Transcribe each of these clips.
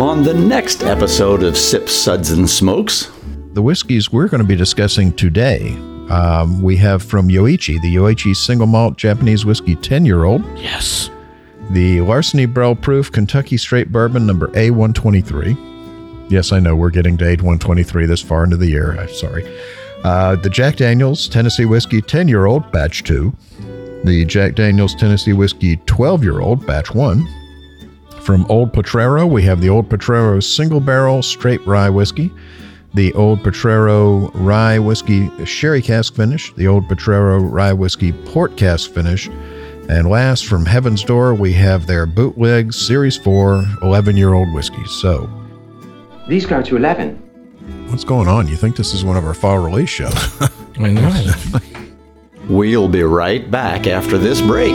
on the next episode of Sip Suds, and Smokes. The whiskeys we're going to be discussing today, um, we have from Yoichi, the Yoichi single malt Japanese whiskey 10 year old, Yes. the Larceny Barrel Proof Kentucky Straight Bourbon number A123. Yes, I know we're getting to A123 this far into the year. I'm sorry. Uh, the Jack Daniels Tennessee Whiskey 10 year old, batch 2. The Jack Daniels Tennessee Whiskey 12 year old, batch 1. From Old Potrero, we have the Old Potrero Single Barrel Straight Rye Whiskey, the Old Potrero Rye Whiskey Sherry Cask Finish, the Old Potrero Rye Whiskey Port Cask Finish, and last from Heaven's Door, we have their bootleg Series 4 11 year old whiskey. So, These go to 11. what's going on? You think this is one of our fall release shows? I know. We'll be right back after this break.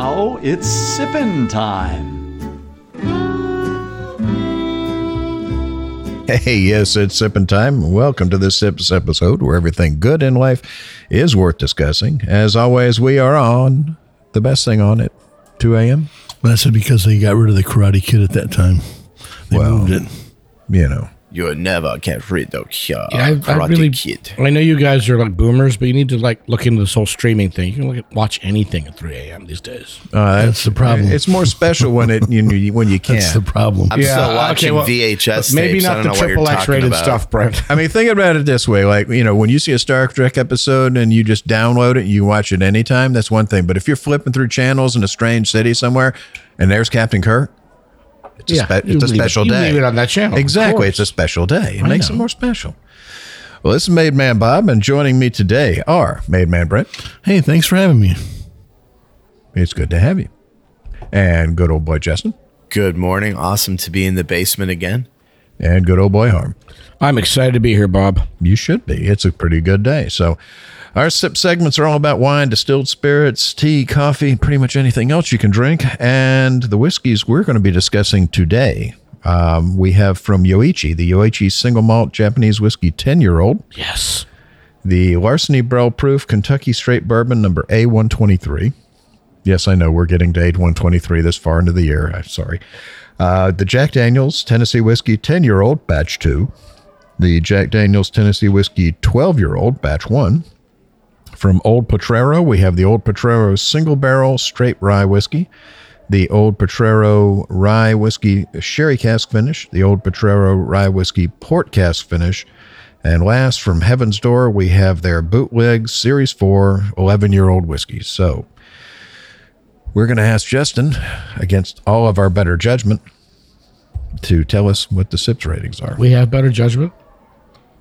Now it's sippin' time. Hey, yes, it's sipping time. Welcome to this Sips episode where everything good in life is worth discussing. As always, we are on the best thing on it, 2 a.m. Well, that's because they got rid of the Karate Kid at that time. They Well, moved it. You know, You never get rid of your Yeah, I, I really. Kid. I know you guys are like boomers, but you need to like look into this whole streaming thing. You can look at, watch anything at 3 a.m. these days. uh, That's the problem. It's more special when it you, you- when you can't. That's the problem. I'm Yeah, still okay, watching well, VHS Maybe tapes. I not the know what you're triple X rated about. stuff, Brent. I mean, think about it this way: like you know, when you see a Star Trek episode and you just download it, and you watch it anytime. That's one thing. But if you're flipping through channels in a strange city somewhere, and there's Captain Kirk, it's Yeah, a, spe- you it's a leave it- special you day. leave it on that channel, Exactly, it's a special day. It I makes it more special. Well, this is Made Man Bob, and joining me today are Made Man Brent. Hey, thanks for having me. It's good to have you, and good old boy Justin, Good morning. Awesome to be in the basement again. and good old boy Harm. I'm excited to be here, Bob. You should be. It's a pretty good day. So, our sip segments are all about wine, distilled spirits, tea, coffee, pretty much anything else you can drink. And the whiskeys we're going to be discussing today, um, we have from Yoichi, the Yoichi single malt Japanese whiskey 10 year old, Yes. the Larceny Barrel Proof Kentucky Straight Bourbon number A123. Yes, I know we're getting to A123 this far into the year. I'm sorry. Uh, the Jack Daniels Tennessee Whiskey 10 year old, batch 2. The Jack Daniels Tennessee Whiskey 12 year old, batch 1. From Old Potrero, we have the Old Potrero Single Barrel Straight Rye Whiskey, the Old Potrero Rye Whiskey Sherry Cask Finish, the Old Potrero Rye Whiskey Port Cask Finish, and last from Heaven's Door, we have their bootleg Series 4 11 year old whiskey. So we're going to ask Justin, against all of our better judgment, to tell us what the SIPS ratings are. We have better judgment.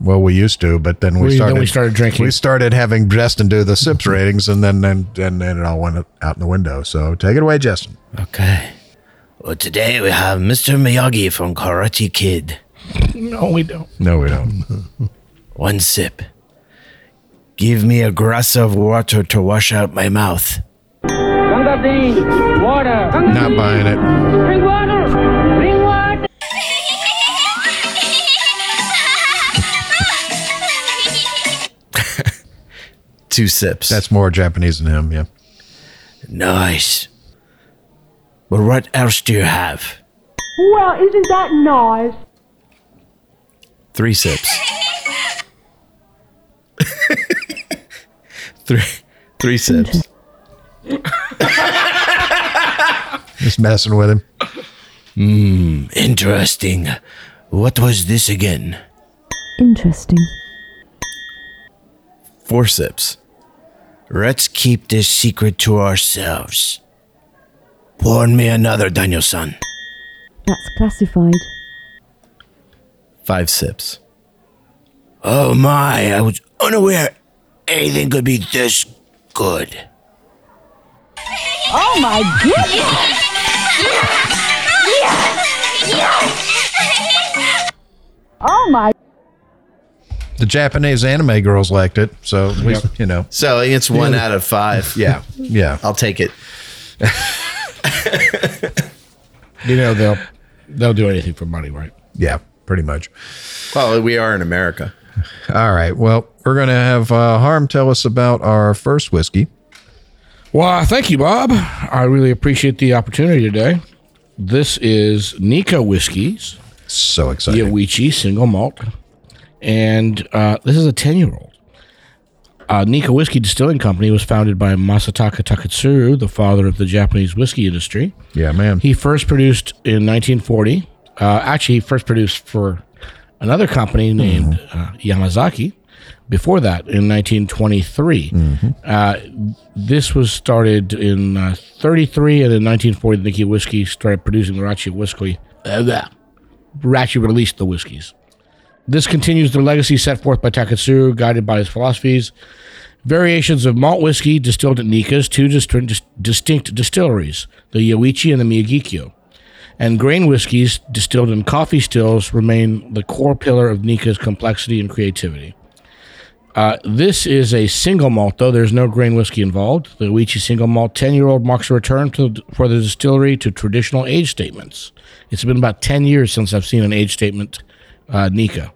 Well, we used to, but then we, We- then started. we started drinking. We started having Justin do the sips mm-hmm. ratings, and then then and then it all went out in the window. So take it away, Justin. Okay. Well, today we have Mr. Miyagi from Karate Kid. No, we don't. No, we don't. One sip. Give me a glass of water to wash out my mouth. Water. Not buying it. Two sips. That's more Japanese than him. Yeah. nice. But what else do you have? Well, isn't that nice? Three sips. three, three sips. Just messing with him. Hmm, Interesting. What was this again? Interesting. Four sips. Let's keep this secret to ourselves. Pour me another, Daniel-san. That's classified. Five sips. Oh my, I was unaware anything could be this good. Oh my goodness! Oh my The Japanese anime girls liked it, so at least, you know. So it's one out of five. Yeah, yeah. I'll take it. You know they'll they'll do anything for money, right? Yeah, pretty much. Well, we are in America. All right. Well, we're going to have uh, Harm tell us about our first whiskey. Well, thank you, Bob. I really appreciate the opportunity today. This is Nikka Whiskies, So excited. Yoichi single malt, and uh, this is a ten year old. Uh, Nikka Whiskey Distilling Company was founded by Masataka Taketsuru, the father of the Japanese whiskey industry. Yeah, man. He first produced in 1940. Uh, actually, he first produced for another company named uh, Yamazaki. Before that, in 1923, uh, this was started in uh, 33, and in 1940, Nikka Whiskey started producing Rachi whiskey. Uh. Rachi released the whiskeys. This continues the legacy set forth by Taketsuru, guided by his philosophies. Variations of malt whiskey distilled at Nikka's two dist- dis- distinct distilleries, the Yoichi and the Miyagikyo. And grain whiskeys distilled in coffee stills remain the core pillar of Nikka's complexity and creativity. Uh, this is a single malt, though there's no grain whiskey involved. The Yoichi single malt 10 year old marks a return to, for the distillery to traditional age statements. It's been about 10 years since I've seen an age statement uh, Nikka.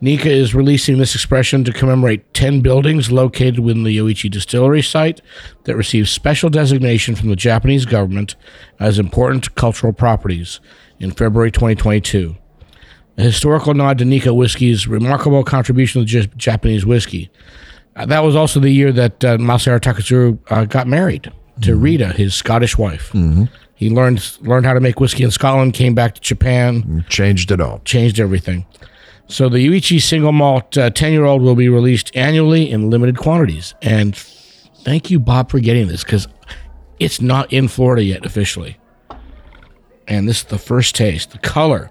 Nikka is releasing this expression to commemorate 10 buildings located within the Yoichi distillery site that received special designation from the Japanese government as important cultural properties in February 2022. A historical nod to Nikka whiskey's remarkable contribution to J- Japanese whiskey. Uh, that was also the year that uh, Masaharu uh, got married to Rita, his Scottish wife. He learned learned how to make whiskey in Scotland, came back to Japan, Changed it all. changed everything. So the Yoichi single malt uh, 10 year old will be released annually in limited quantities. And thank you, Bob, for getting this because it's not in Florida yet officially. And this is the first taste. The color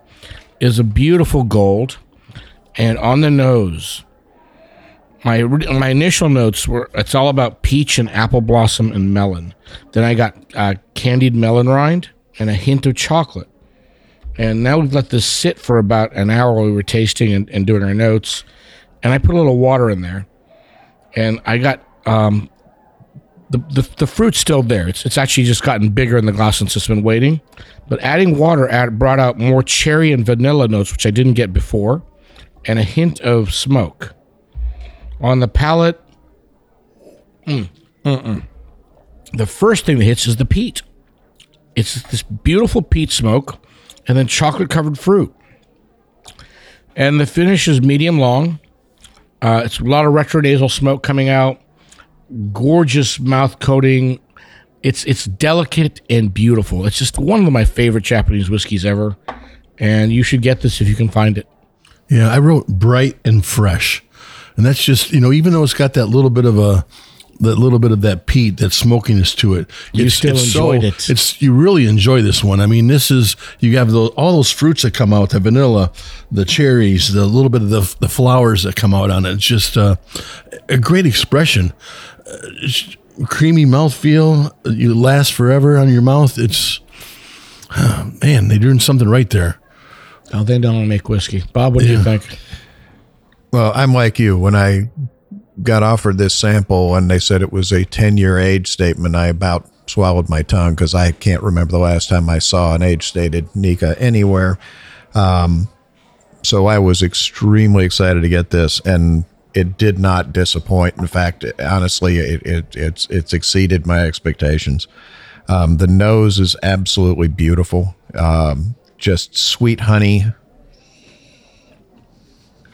is a beautiful gold. And on the nose, my my initial notes were it's all about peach and apple blossom and melon. Then I got uh, candied melon rind and a hint of chocolate. And now we've let this sit for about an hour while we were tasting and, and doing our notes. And I put a little water in there. And I got um, the, the, the fruit's still there. It's, it's actually just gotten bigger in the glass since it's been waiting. But adding water add, brought out more cherry and vanilla notes, which I didn't get before, and a hint of smoke. On the palate, mm, the first thing that hits is the peat. It's this beautiful peat smoke and then chocolate covered fruit. And the finish is medium long. Uh, it's a lot of retro retronasal smoke coming out. Gorgeous mouth coating. It's it's delicate and beautiful. It's just one of my favorite Japanese whiskeys ever. And you should get this if you can find it. Yeah, I wrote bright and fresh. And that's just, you know, even though it's got that little bit of a that little bit of that peat, that smokiness to it. You still enjoyed it. It's you really enjoy this one. I mean, this is you have the, all those fruits that come out, the vanilla, the cherries, the little bit of the the flowers that come out on it. It's just uh, a great expression. Uh, it's creamy mouthfeel. You last forever on your mouth. It's man, they're doing something right there. Oh, they don't make whiskey. Bob, what do you think? Well, I'm like you. When I got offered this sample and they said it was a 10 year age statement, I about swallowed my tongue because I can't remember the last time I saw an age stated Nikka anywhere. Um, so I was extremely excited to get this, and it did not disappoint. In fact, honestly, it, it it's it's exceeded my expectations. Um, the nose is absolutely beautiful. Um, just sweet honey,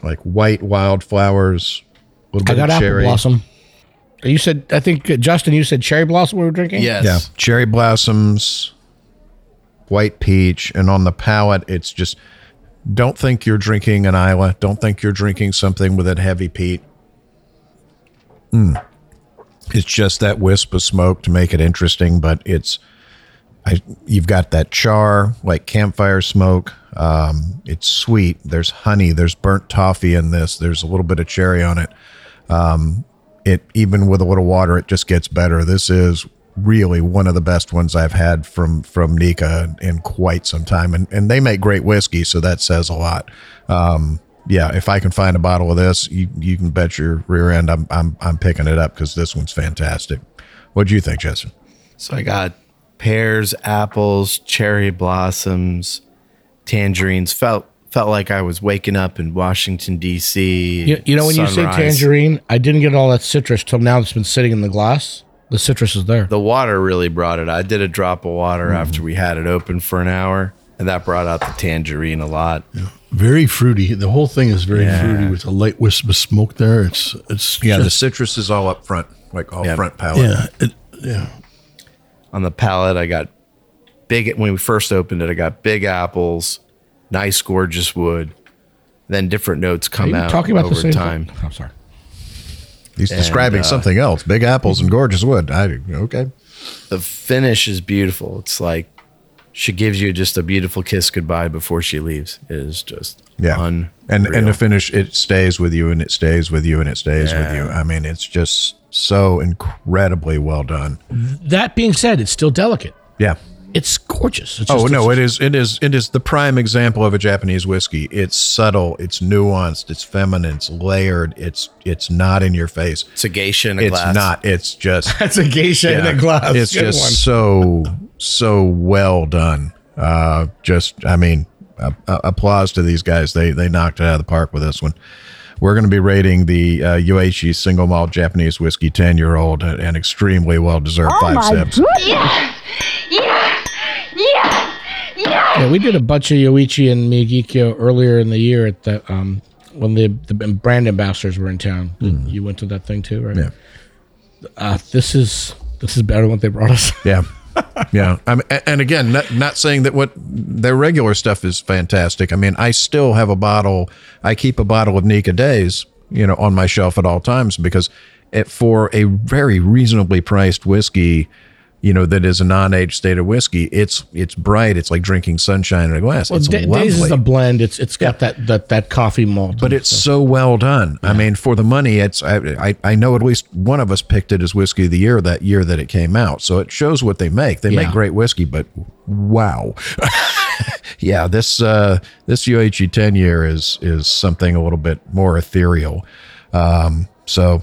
like white wildflowers. A little I got of apple cherry. blossom. You said, I think, uh, Justin, you said cherry blossom we were drinking? Yes. Yeah, cherry blossoms, white peach, and on the palate, it's just don't think you're drinking an Islay. Don't think you're drinking something with that heavy peat. It's just that wisp of smoke to make it interesting, but it's I, you've got that char like campfire smoke. Um, it's sweet. There's honey. There's burnt toffee in this. There's a little bit of cherry on it. Um, it even with a little water, it just gets better. This is really one of the best ones I've had from from Nikka in quite some time, and and they make great whiskey, so that says a lot. Um, yeah, if I can find a bottle of this, you you can bet your rear end I'm I'm I'm picking it up because this one's fantastic. What do you think, Justin? So I got pears, apples, cherry blossoms, tangerines. Felt felt like I was waking up in Washington D.C. You, you know, when you say tangerine, I didn't get all that citrus till now. It's been sitting in the glass. The citrus is there. the water really brought it. I did a drop of water Mm-hmm. after we had it open for an hour, and that brought out the tangerine a lot. Very fruity. The whole thing is very Yeah. fruity with a light wisp of smoke there. It's it's Yeah, the citrus is all up front, like all Yeah. front palate. yeah it, yeah. On the palate, I got big. When we first opened it, I got big apples, nice, gorgeous wood. Then different notes Are come out talking about over the same time. I'm sorry. He's describing uh, something else. Big apples and gorgeous wood. I okay. The finish is beautiful. It's like she gives you just a beautiful kiss goodbye before she leaves. It is just Yeah. unreal. And and the finish it stays with you and it stays with you and it stays with you. I mean, it's just so incredibly well done. That being said, it's still delicate. Yeah. It's gorgeous. It's Oh just- no, it's- it is it is it is the prime example of a Japanese whiskey. It's subtle, it's nuanced, it's feminine, it's layered, it's it's not in your face. it's a geisha in a glass. It's glass. not. It's just That's a geisha in a glass. It's Good just one. so so well done. Uh, just I mean, uh, applause to these guys. They they knocked it out of the park with this one. We're going to be rating the uh, Yoichi single malt Japanese whiskey, ten year old, and extremely well deserved Oh five my sips. goodness! Yeah, we did a bunch of Yoichi and Miyagikyo earlier in the year at the um when the the brand ambassadors were in town. You went to that thing too, right? Yeah. Uh, this is this is better than what they brought us. Yeah. Yeah. I mean, and again, not, not saying that what their regular stuff is fantastic. I mean, I still have a bottle. I keep a bottle of Nikka Days, you know, on my shelf at all times because it, for a very reasonably priced whiskey, you know, that is a non-aged state of whiskey, it's it's bright. It's like drinking sunshine in a glass. Well, it's Da- lovely. Days is a blend. It's it's got that, that that coffee malt, but it's so well done. I mean, for the money, it's I, I I know at least one of us picked it as whiskey of the year that year that it came out. So it shows what they make. They make great whiskey, but wow, yeah, this uh, this Yoichi ten year is is something a little bit more ethereal. Um, so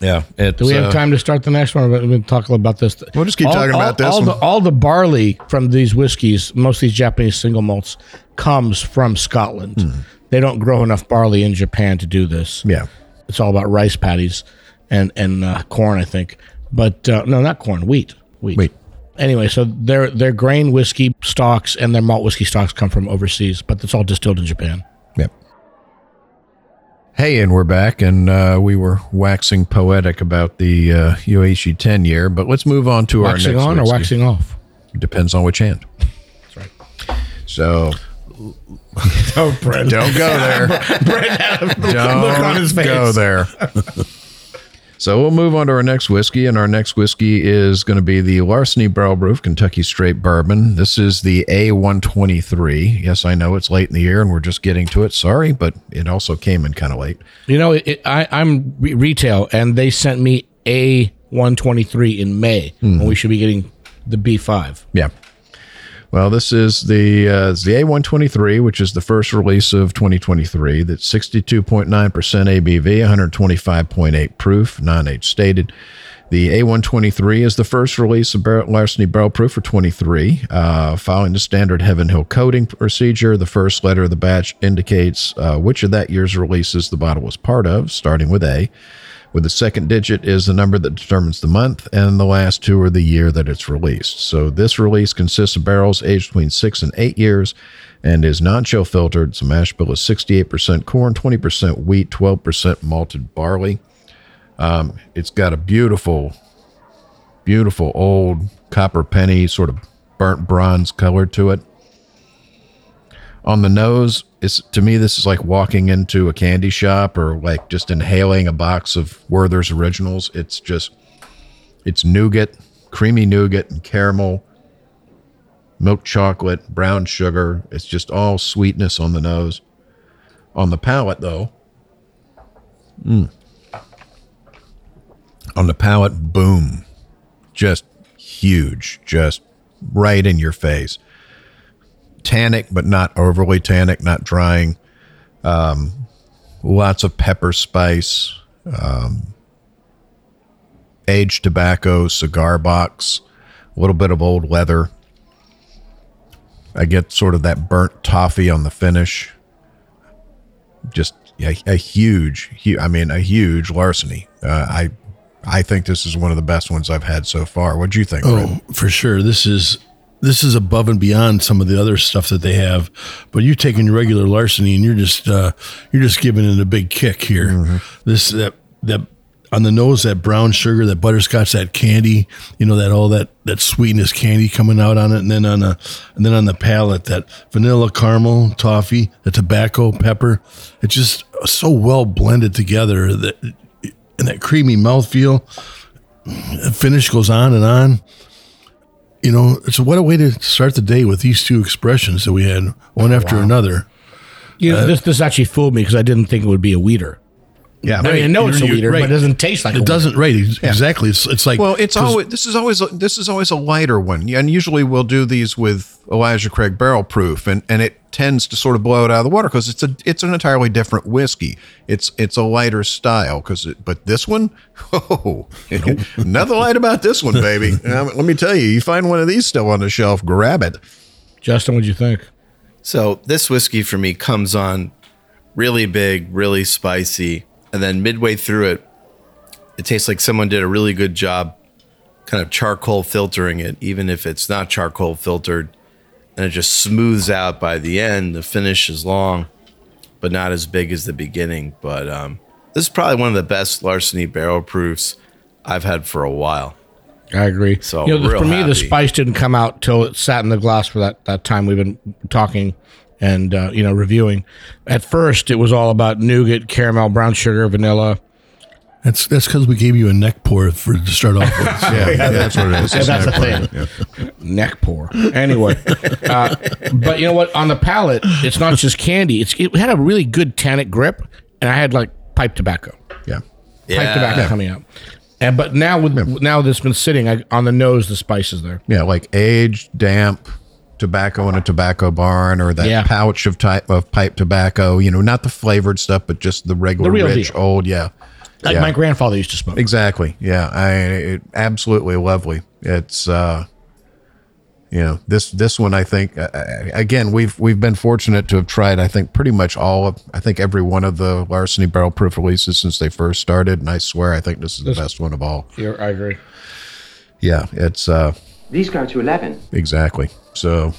yeah, it's, Do we have uh, time to start the next one? We're going to talk about this. We'll just keep talking about this All one. the, all the barley from these whiskeys, most of these Japanese single malts, comes from Scotland. They don't grow enough barley in Japan to do this. Yeah, It's all about rice patties and and uh, corn, I think. But uh, no, not corn, wheat. Wheat. Wheat. Anyway, so their their grain whiskey stocks and their malt whiskey stocks come from overseas, but it's all distilled in Japan. Hey, and we're back, and uh, we were waxing poetic about the uh, Yoichi 10 year, but let's move on to Waxing our next Waxing on or waxing off? Depends on which hand. That's right. So Oh, Brent. don't go there. don't look on his face. go there. so we'll move on to our next whiskey, and our next whiskey is going to be the Larceny Barrel Proof Kentucky Straight Bourbon. This is the A123. Yes, I know it's late in the year, and we're just getting to it. Sorry, but it also came in kind of late. You know, it, I, I'm retail, and they sent me a 123 in May hmm. and we should be getting the B5. Yeah. Well, this is the uh, the A123, which is the first release of 2023. That's 62.9% ABV, 125.8 proof, non-age stated. The A123 is the first release of Barrett Larceny Barrel Proof for 23. Uh, following the standard Heaven Hill coding procedure, the first letter of the batch indicates uh, which of that year's releases the bottle was part of, starting with A with the second digit is the number that determines the month, and the last two are the year that it's released. So this release consists of barrels aged between six and eight years and is non-chill filtered. So mash bill is 68% corn, 20% wheat, 12% malted barley. Um, it's got a beautiful, beautiful old copper penny, sort of burnt bronze color to it. On the nose, it's to me this is like walking into a candy shop or like just inhaling a box of Werther's Originals. It's just it's nougat, creamy nougat and caramel, milk chocolate, brown sugar. It's just all sweetness on the nose. On the palate, though, mm. on the palate, boom, just huge, just right in your face. Tannic, but not overly tannic, not drying. Um, lots of pepper spice, um, aged tobacco, cigar box, a little bit of old leather. I get sort of that burnt toffee on the finish. Just a, a huge, hu- I mean, a huge larceny. Uh, I, I think this is one of the best ones I've had so far. What do you think? Oh, for sure. This is this is above and beyond some of the other stuff that they have. But you're taking regular larceny and you're just uh, you're just giving it a big kick here. This that that on the nose that brown sugar, that butterscotch, that candy, you know that all that that sweetness candy coming out on it, and then on the and then on the palate that vanilla caramel toffee, the tobacco pepper. It's just so well blended together that and that creamy mouthfeel. The finish goes on and on you know, it's what a way to start the day with these two expressions that we had one after another. You know, uh, this this actually fooled me because I didn't think it would be a wheater. Yeah, I mean, I know it's a You're- wheater, right. but it doesn't taste like It wheater. doesn't right ex- exactly. It's it's like Well, it's always this is always a, this is always a lighter one, and usually we'll do these with Elijah Craig Barrel Proof, and and it tends to sort of blow it out of the water because it's a it's an entirely different whiskey. It's it's a lighter style because but this one, oh, nothing light about this one, baby. Um, let me tell you, you find one of these still on the shelf, grab it. Justin, what'd you think? So this whiskey for me comes on really big, really spicy, and then midway through it, it tastes like someone did a really good job kind of charcoal filtering it, even if it's not charcoal filtered, and it just smooths out by the end. The finish is long, but not as big as the beginning. But um, this is probably one of the best larceny barrel proofs I've had for a while. I agree. So, you know, for me, the spice didn't come out till it sat in the glass for that, that time we've been talking and uh, you know reviewing. At first, it was all about nougat, caramel, brown sugar, vanilla. that's that's because we gave you a neck pour for to start off with. Yeah, yeah, that's what it is. Yeah, that's the thing. Neck pour. Anyway, uh, but you know what? On the palate, it's not just candy. It's it had a really good tannic grip, and I had like pipe tobacco, Yeah. pipe tobacco coming out. And but now with now that's been sitting I, on the nose, the spice is there. Yeah, like aged, damp tobacco in a tobacco barn, or that Yeah. pouch of type of pipe tobacco. You know, not the flavored stuff, but just the regular The rich deal. old. Yeah, Like Yeah. my grandfather used to smoke. exactly. Yeah, I it, absolutely lovely. It's uh, you know this this one I think uh, again we've we've been fortunate to have tried I think pretty much all of I think every one of the larceny barrel proof releases since they first started, and I swear I think this is the best one of all. You're- I agree. Yeah, it's uh. These go to 11. Exactly. So,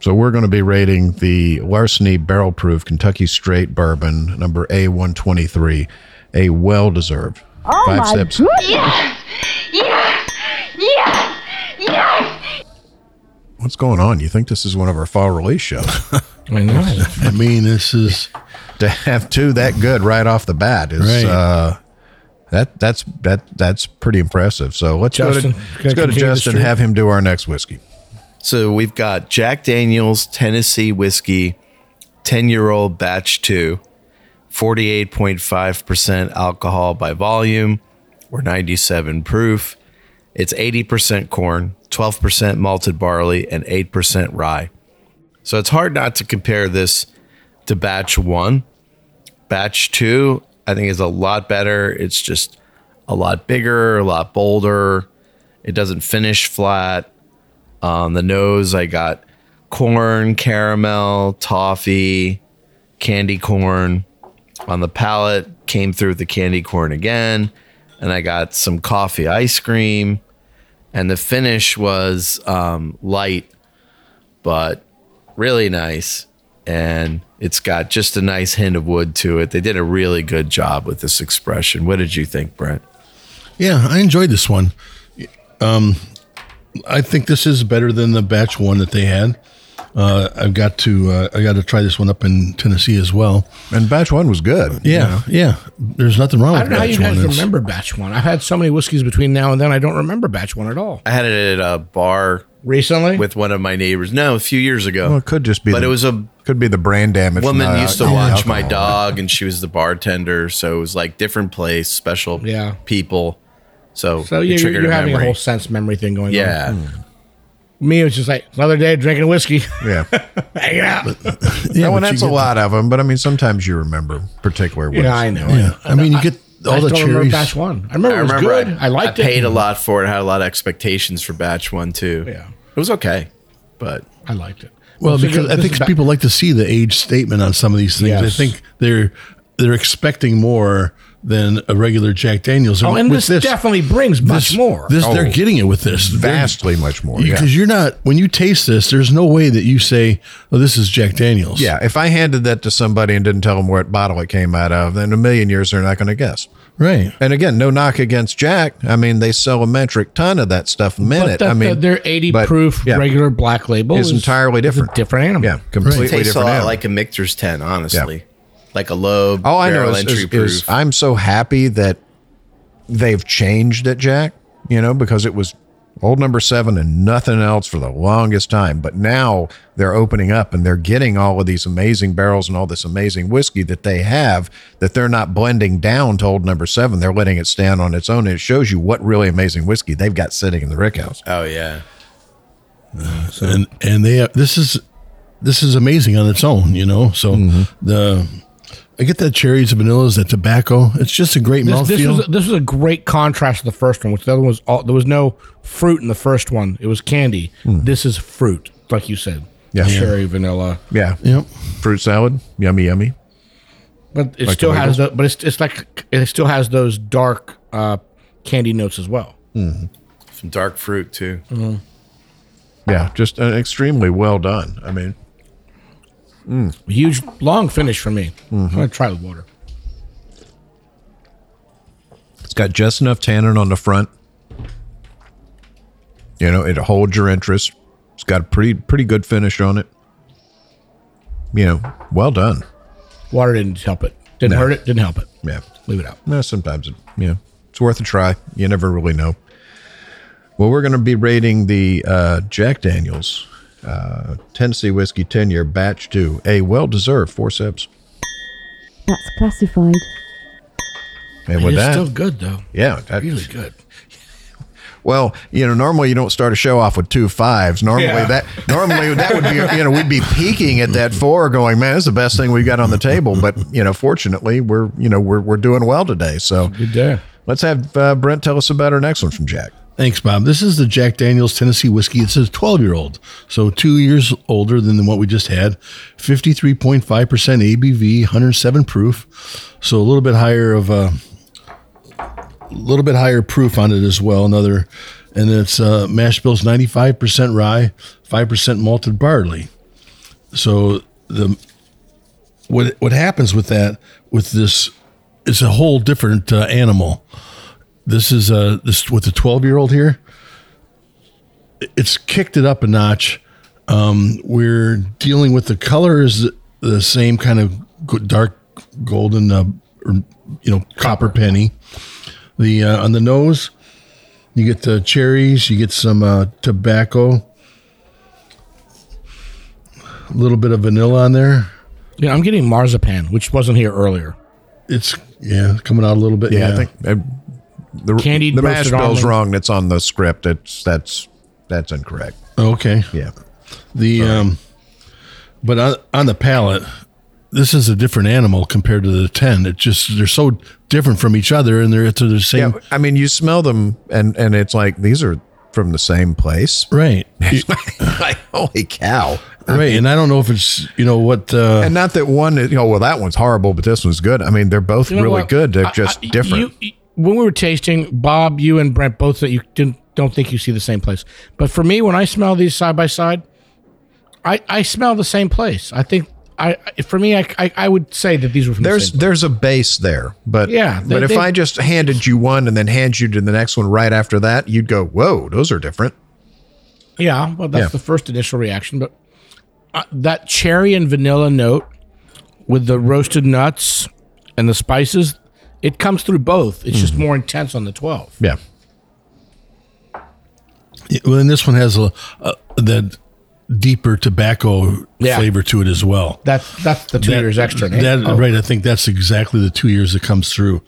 so we're going to be rating the Larceny Barrel Proof Kentucky Straight Bourbon number A123, a well deserved. Oh Five my sips. goodness! What's going on? You think this is one of our fall release shows? I know. I mean, this is to have two that good right off the bat is Right. uh, that that's that that's pretty impressive. So let's Justin, go to let's go to Justin. and Have him do our next whiskey. So we've got Jack Daniels Tennessee whiskey, 10 year old batch two, 48.5% alcohol by volume or 97 proof. It's 80% corn, 12% malted barley, and 8% rye. So it's hard not to compare this to batch one. Batch two, I think, is a lot better. It's just a lot bigger, a lot bolder. It doesn't finish flat. On the nose, I got corn, caramel, toffee, candy corn. On the palate, came through with the candy corn again. And I got some coffee ice cream. And the finish was um, light, but really nice. And it's got just a nice hint of wood to it. They did a really good job with this expression. What did you think, Brent? yeah. I enjoyed this one. Um, I think this is better than the batch one that they had. Uh, I've got to uh, I got to try this one up in Tennessee as well. And batch one was good. Yeah, yeah. There's nothing wrong I with don't know how you guys remember batch one. I've had so many whiskeys between now and then. I don't remember batch one at all. I had it at a bar Recently, with one of my neighbors. No, a few years ago. Well, it could just be. but the, it was a could be the brain damage. woman the used to alcohol. watch my dog, and she was the bartender. So it was like different place, special Yeah. people. So, so it yeah, you're, you're having a whole sense memory thing going on. Yeah, hmm. Me, it was just like another day drinking whiskey, Yeah, hanging out. Uh, yeah, no, but and you that's a get- lot of them. But I mean, sometimes you remember particular ones. Yeah, I know. Yeah, I mean, you get I all the still remember cherries. batch one. I remember I it was remember good. I, I, liked I it. paid a lot for it. I Had a lot of expectations for batch one too. Yeah, it was okay, but I liked it. Well, So because I think is people like to see the age statement on some of these things. I think they're they're expecting more than a regular Jack Daniels. Oh, and with this, definitely brings much this- more. This they're Oh. getting it with this They're- vastly much more. Yeah. because you're not when you taste this. There's no way that you say, "Oh, this is Jack Daniels." Yeah, if I handed that to somebody and didn't tell them what bottle it came out of, then in a million years they're not going to guess. right. And again, no knock against Jack. I mean, they sell a metric ton of that stuff a minute. The, I mean, uh, the- their 80 but, proof yeah, regular black label is entirely is a different. different animal. Yeah, completely it tastes a lot animal. like a Michter's ten. Honestly, like a low All I know barrel is, entry is, proof. is I'm so happy that they've changed it, Jack, you know, because it was old number seven and nothing else for the longest time. But now they're opening up and they're getting all of these amazing barrels and all this amazing whiskey that they have that they're not blending down to old number seven. They're letting it stand on its own. And it shows you what really amazing whiskey they've got sitting in the rickhouse. Oh yeah, and and they have, this is this is amazing on its own. You know, so Mm-hmm. the I get that cherries, the vanillas, that tobacco. It's just a great This, this, mouthfeel. was, this was a great contrast to the first one, which the other one was all, there was no fruit in the first one. It was candy. This is fruit, like you said. Yeah. Cherry, vanilla. Yeah. yep. Fruit salad. Yummy, yummy. But it Like still the has the, but it's, it's like it still has those dark uh, candy notes as well. some dark fruit too. Yeah. Just uh, extremely well done. I mean, Huge long finish for me. Mm-hmm. I'm gonna try the water. It's got just enough tannin on the front. You know, it holds your interest. It's got a pretty pretty good finish on it. You know, well done. Water didn't help it. Didn't No. hurt it. Didn't help it. Yeah. Leave it out. No, sometimes it, yeah, it's worth a try. You never really know. Well, we're going to be rating the uh, Jack Daniels uh, Tennessee Whiskey 10 year batch two, a well deserved four sips. That's classified. And with it's that, still good though. yeah, that's, Really good. Well, you know, normally you don't start a show off with two fives. Normally Yeah. that normally that would be you know we'd be peaking at that four, going, man, this is the best thing we've got on the table. But you know, fortunately, we're you know we're we're doing well today. So Good day. let's have uh, Brent tell us about our next one from Jack. Thanks, Bob. This is the Jack Daniels Tennessee whiskey. It's a 12 year old, so two years older than what we just had. 53.5% ABV, 107 proof, so a little bit higher of a, a little bit higher proof on it as well. Another, and it's uh, mash bills 95% rye, 5% malted barley. So the what what happens with that with this it's a whole different uh, animal this is uh this with the 12 year old here it's kicked it up a notch. Um we're dealing with the color is the same kind of dark golden uh, or, you know copper. penny. The uh, on the nose you get the cherries you get some uh, tobacco. A little bit of vanilla on there. Yeah, I'm getting marzipan, which wasn't here earlier. it's yeah coming out a little bit Yeah, I think uh, the Candied the mash roasted bill's almond. wrong. That's on the script. It's that's that's incorrect. okay Yeah. The um, but on, on the palate, this is a different animal compared to the ten. It just they're so different from each other, and they're to the same Yeah, I mean, you smell them, and and it's like these are from the same place. right, like, holy cow! right. And I don't know if it's you know what. Uh, And not that one, is, you know, well, that one's horrible, but this one's good. I mean, they're both You know really what? good. They're I- just I- different. you- when we were tasting, Bob, you and Brent both said you didn't don't think you see the same place. But for me, when I smell these side by side, I I smell the same place. I think I for me, I I, I would say that these were from the there's same place. there's a base there, but Yeah, but if they- I just handed you one and then hand you to the next one right after that, you'd go, "Whoa, those are different." Yeah, well, that's Yeah. the first initial reaction. But uh, that cherry and vanilla note with the roasted nuts and the spices, it comes through both. It's just mm-hmm. more intense on the 12. Yeah. Yeah, Well, and this one has a, a that deeper tobacco Yeah. flavor to it as well. That that's the two That- years extra. Nate. That, Oh. Right, I think that's exactly the two years that comes through,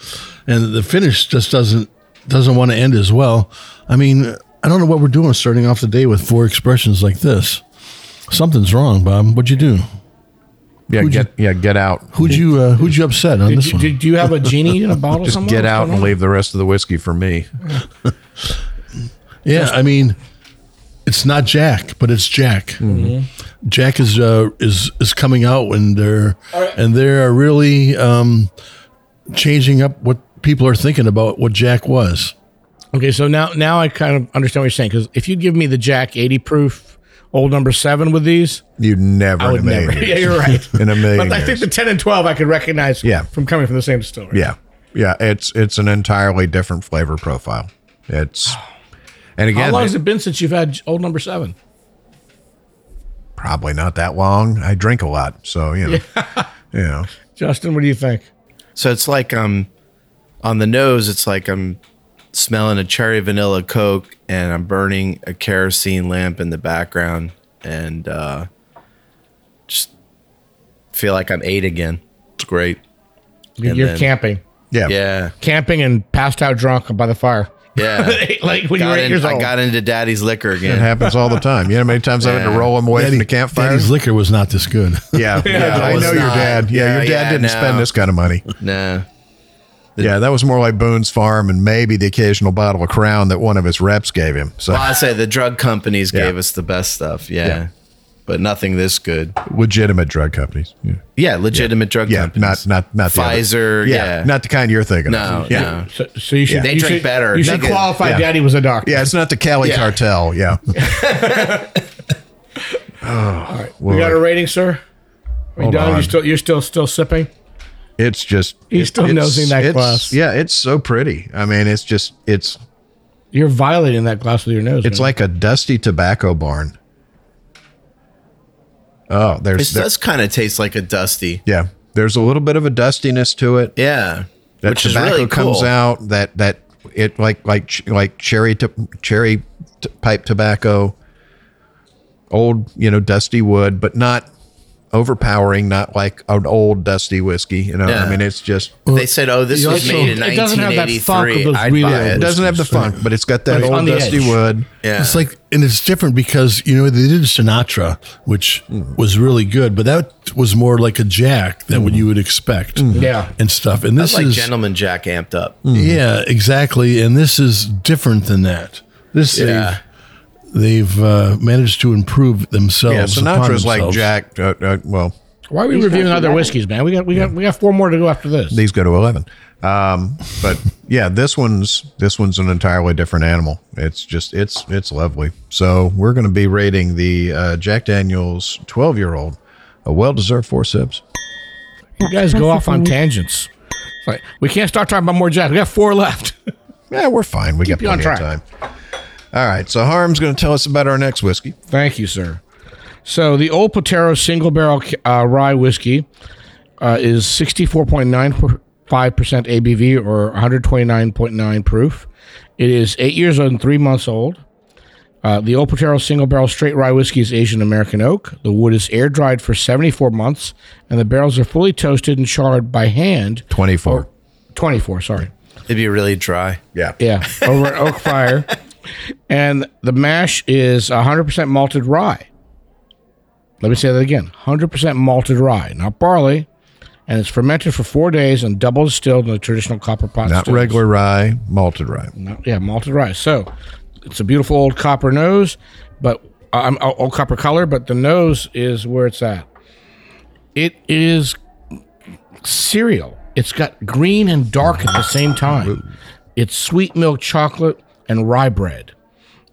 and the finish just doesn't doesn't want to end as well. I mean, I don't know what we're doing starting off the day with four expressions like this. Something's wrong, Bob. What'd you do? Yeah, Who'd get yeah, get out. Who'd you uh, Who'd you upset on Did this you, one? did you have a genie in a bottle? Just somewhere? get out and on? leave the rest of the whiskey for me. Yeah, I mean, it's not Jack, but it's Jack. Jack is uh, is is coming out, and they're and they're really um, changing up what people are thinking about what Jack was. Okay, so now now I kind of understand what you're saying because if you give me the Jack 80 proof old number seven with these, You never I would in never. years. yeah, you're right. In a million But I think years. the 10 and 12 I could recognize Yeah. from coming from the same distillery. Yeah, yeah. It's it's an entirely different flavor profile. It's and again, How again, long has it been since you've had old number seven? probably not that long. I drink a lot, so you know, you know. Justin, what do you think? So it's like um on the nose, it's like I'm smelling a cherry vanilla Coke and I'm burning a kerosene lamp in the background and uh just feel like I'm eight again. It's great. You're And then- camping. Yeah, Yeah. Camping and passed out drunk by the fire. Yeah. like when you were eight in- years old. I old. got into daddy's liquor again. It happens all the time. You know how many times I've had to roll them away from the campfire? Daddy's liquor was not this good. Yeah, yeah, I was know your dad. Yeah, Yeah, your dad yeah, didn't no. spend this kind of money. Nah. Yeah, that was more like Boone's Farm and maybe the occasional bottle of Crown that one of his reps gave him. So Well, I say the drug companies Yeah. gave us the best stuff. Yeah. Yeah. But nothing this good. legitimate drug companies. Yeah, Yeah, legitimate drug yeah companies. not not not the Pfizer, yeah. not the kind you're thinking. No, of. yeah, no. So, so you should. They you drink should, better. You should get- qualify. yeah. Daddy was a doctor. yeah. It's not the Cali Yeah. cartel. Yeah, oh, We got a rating, sir. Are you Hold done? on. You still you're still still sipping? It's just He's still it's- nosing that it's- glass. Yeah, it's so pretty. I mean, it's just it's You're violating that glass with your nose. it's man. like a dusty tobacco barn. Oh, there's It there- does kind of taste like a dusty. yeah. There's a little bit of a dustiness to it. Yeah. that which is tobacco really cool. comes out that that it like like like cherry to, cherry t- pipe tobacco old you know dusty wood but not overpowering not like an old dusty whiskey you know Yeah. i mean it's just If they said, "Oh, this You was also- made in It doesn't have that funk of 1983," those I'd really buy it it. doesn't have the funk but it's got that It's old dusty edge. wood Yeah. It's like, and it's different because you know they did Sinatra, which was really good, but that was more like a Jack than what you would expect, mm. Yeah. and stuff. And this That's like is Gentleman Jack amped up. Mm. Mm. yeah, exactly. And this is different than that. This Yeah. they've, they've uh, managed to improve themselves. yeah upon sinatra's like jack uh, uh, well Why are we reviewing other whiskeys, man? We got we got we got four more to go after this. these go to 11 um but yeah this one's this one's an entirely different animal it's just it's it's lovely so we're going to be rating the uh, jack daniels 12 year old a well-deserved four sips you guys go off on tangents. It's like we can't start talking about more Jack. We got four left. yeah we're fine we got you on plenty of time all right so harm's going to tell us about our next whiskey Thank you, sir. So the Old Potrero single barrel uh, rye whiskey uh, is 64.95% ABV or 129.9 proof. It is eight years and three months old. Uh, the Old Potrero single barrel straight rye whiskey is Asian American oak. The wood is air dried for 74 months, and the barrels are fully toasted and charred by hand. 24 24, sorry. It'd be really dry. yeah Yeah, over an oak fire. And the mash is 100% malted rye. Let me say that again 100% malted rye, not barley. And it's fermented for four days and double distilled in the traditional copper pot. not stills. regular rye malted rye yeah, malted rye. So it's a beautiful old copper nose, but um, old copper color, but the nose is where it's at. It is cereal. It's got green and dark at the same time. It's sweet milk chocolate and rye bread.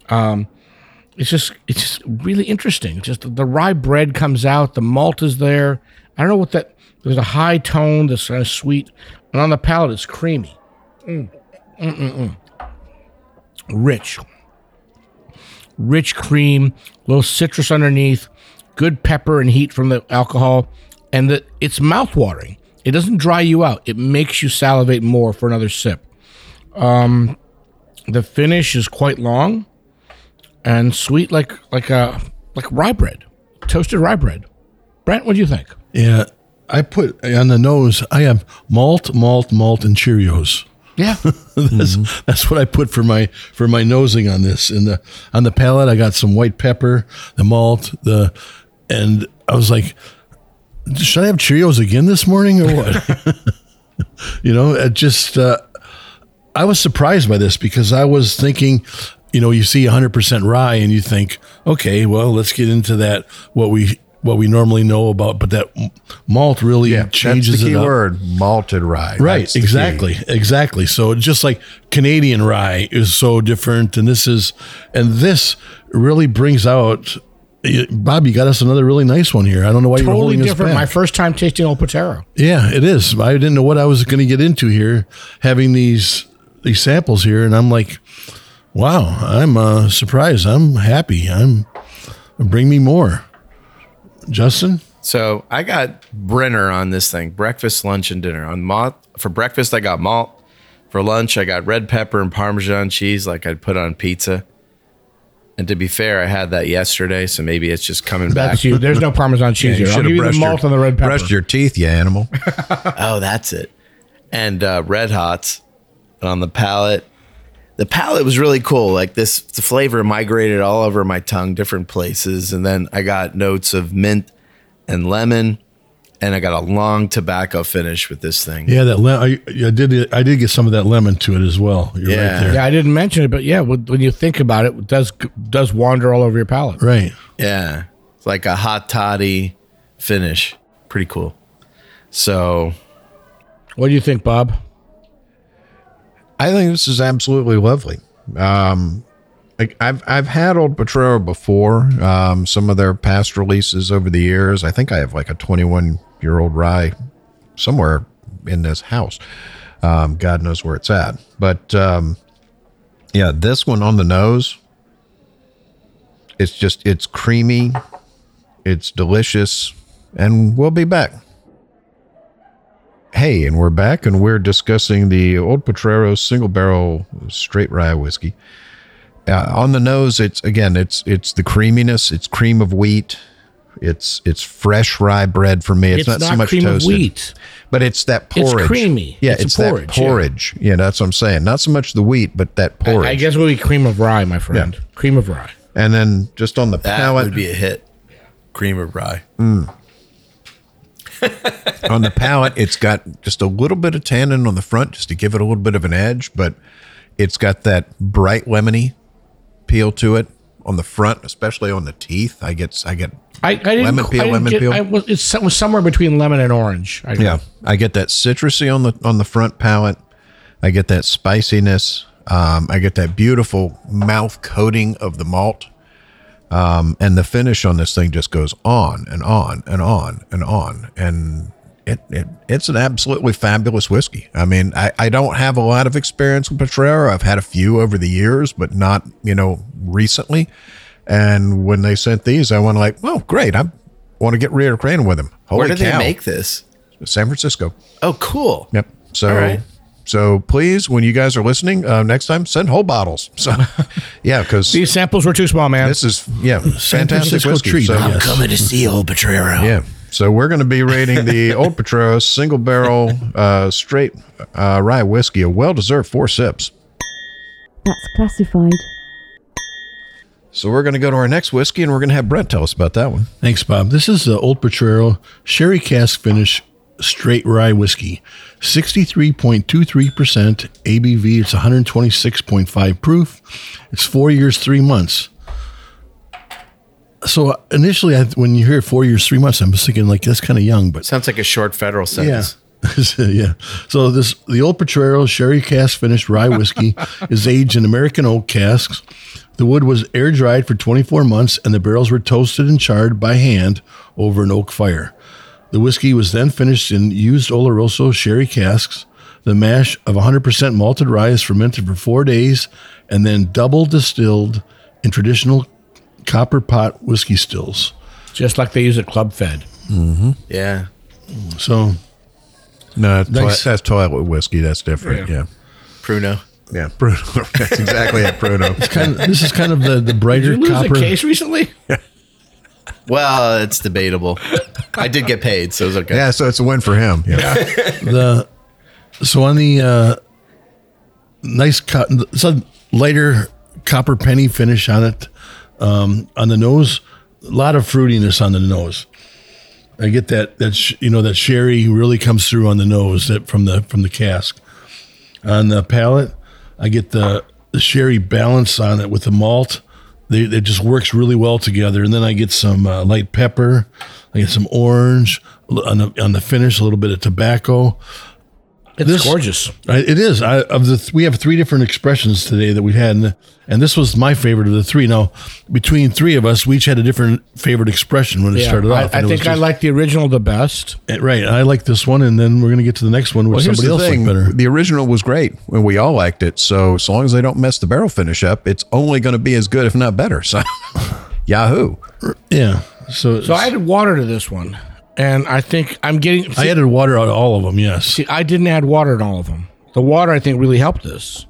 Um, it's just it's just really interesting. Just the rye bread comes out, the malt is there. I don't know what that. There's a high tone that's kind of sweet, and on the palate it's creamy, Mm. Mm-mm-mm. rich, rich cream, little citrus underneath, good pepper and heat from the alcohol, and the, it's mouthwatering. It doesn't dry you out. It makes you salivate more for another sip. Um, the finish is quite long and sweet, like like a like rye bread, toasted rye bread. Brent, what do you think? Yeah, I put on the nose. I have malt, malt, malt, and Cheerios. Yeah, that's, that's what I put for my for my nosing on this. And the on the palate, I got some white pepper, the malt, the, and I was like, should I have Cheerios again this morning or what? you know, it just uh, I was surprised by this because I was thinking, you know, you see 100% rye and you think, okay, well, let's get into that what we what we normally know about, but that malt really changes That's the key it up. word, malted rye. Right, That's exactly, exactly. So just like Canadian rye is so different, and this is, and this really brings out. Bob, you got us another really nice one here. I don't know why you're totally holding us different. back. My first time tasting Old Potrero. Yeah, it is. I didn't know what I was going to get into here, having these these samples here, and I'm like, wow, I'm uh, surprised. I'm happy. I'm bring me more, Justin. So I got Brenner on this thing: breakfast, lunch, and dinner. On malt for breakfast, I got malt. For lunch, I got red pepper and Parmesan cheese, like I'd put on pizza. And to be fair, I had that yesterday, so maybe it's just coming back. That's you. There's no Parmesan cheese You here. I'll should give have you the malt your, on the red pepper. brushed your teeth, you animal. Oh, that's it. And uh, red hots. And on the palate, the palate was really cool. Like this, the flavor migrated all over my tongue, different places. And then I got notes of mint and lemon. And I got a long tobacco finish with this thing. Yeah, that le- I, I did. I did get some of that lemon to it as well. You're Yeah. right there. yeah, I didn't mention it, but yeah, when when you think about it, it does does wander all over your palate. Right. Yeah. It's like a hot toddy finish. Pretty cool. So What do you think, Bob? I think this is absolutely lovely. Um, like I've I've had Old Potrero before. Um, some of their past releases over the years. I think I have like a 21 year old rye somewhere in this house. Um, God knows where it's at. But um, yeah, this one on the nose. It's just it's creamy, it's delicious, and we'll be back. Hey, and we're back, and we're discussing the Old Potrero single barrel straight rye whiskey. Uh, on the nose, it's again, it's it's the creaminess. It's cream of wheat. It's it's fresh rye bread for me. It's, It's not, so much cream of wheat. but it's that porridge. It's creamy. Yeah, It's it's, porridge, that yeah. porridge. Yeah. that's what I'm saying. Not so much the wheat, but that porridge. I, I guess it would be cream of rye, my friend. Cream of rye. and then just on the that palate, would be a hit. Cream of rye. on the palate, it's got just a little bit of tannin on the front, just to give it a little bit of an edge, but it's got that bright lemony peel to it on the front, especially on the teeth. I get, I get, I, I didn't, Lemon I peel, didn't lemon get- peel. I was, it's, it was somewhere between lemon and orange. I yeah, I get that citrusy on the on the front palate. I get that spiciness. Um, I get that beautiful mouth coating of the malt. Um, and the finish on this thing just goes on and on and on and on. And it, it it's an absolutely fabulous whiskey. I mean, I, I don't have a lot of experience with Potrero. I've had a few over the years, but not, you know, recently. And when they sent these, I went like, oh, great. I want to get reacquainted with them. Holy Where did cow. they make this? San Francisco. Oh, cool. Yep. So, right. So please, when you guys are listening uh, next time, send whole bottles. So, yeah, because These samples were too small, man. this is yeah, fantastic Francisco whiskey. treat, So, yes. Coming to see old Potrero. yeah. So we're going to be rating the Old Potrero single barrel uh, straight uh, rye whiskey, a well deserved four sips. That's classified. So we're going to go to our next whiskey, and we're going to have Brent tell us about that one. Thanks, Bob. This is the Old Potrero Sherry Cask Finish Straight Rye Whiskey. 63.23% ABV. It's 126.5 proof. It's four years, three months. So initially, I, when you hear four years, three months, I'm just thinking like that's kind of young, but Sounds like a short federal yeah. sentence. yeah. So this the old Potrero sherry cask finished rye whiskey is aged in American oak casks. The wood was air dried for 24 months and the barrels were toasted and charred by hand over an oak fire. The whiskey was then finished in used Oloroso sherry casks. The mash of 100% malted rye is fermented for four days and then double distilled in traditional copper pot whiskey stills. just like they use at Club Fed. Mm-hmm. Yeah. So No, that's, Nice. that's toilet whiskey. That's different. Yeah. Yeah. Pruno. Yeah. Bruno. That's exactly it, Bruno. kind of, this is kind of the the brighter Did brighter you lose copper. a case recently? Well, it's debatable. I did get paid, so it was okay. Yeah, so it's a win for him. Yeah. the so on the uh nice cut it's a lighter copper penny finish on it um on the nose a lot of fruitiness on the nose i get that that sh- you know that sherry really comes through on the nose that from the from the cask on the palate i get the the sherry balance on it with the malt they, it just works really well together. And then i get some uh, light pepper. I get some orange on the, on the finish a little bit of tobacco It's This- gorgeous. It is. I, of the th- we have three different expressions today that we've had, and, and this was my favorite of the three. Now, between three of us, we each had a different favorite expression when it Yeah, started I, off. I and it was think I like the original the best. eh, right. I like this one, and then we're going to get to the next one, which Well, somebody else thing: liked better. the original was great, and we all liked it. So, as long as they don't mess the barrel finish up, it's only going to be as good, if not better. So, Yahoo! Yeah. So, So I added water to this one, and I think I'm getting. I added water out of all of them. Yes. see, I didn't add water in all of them. The water, I think, really helped this.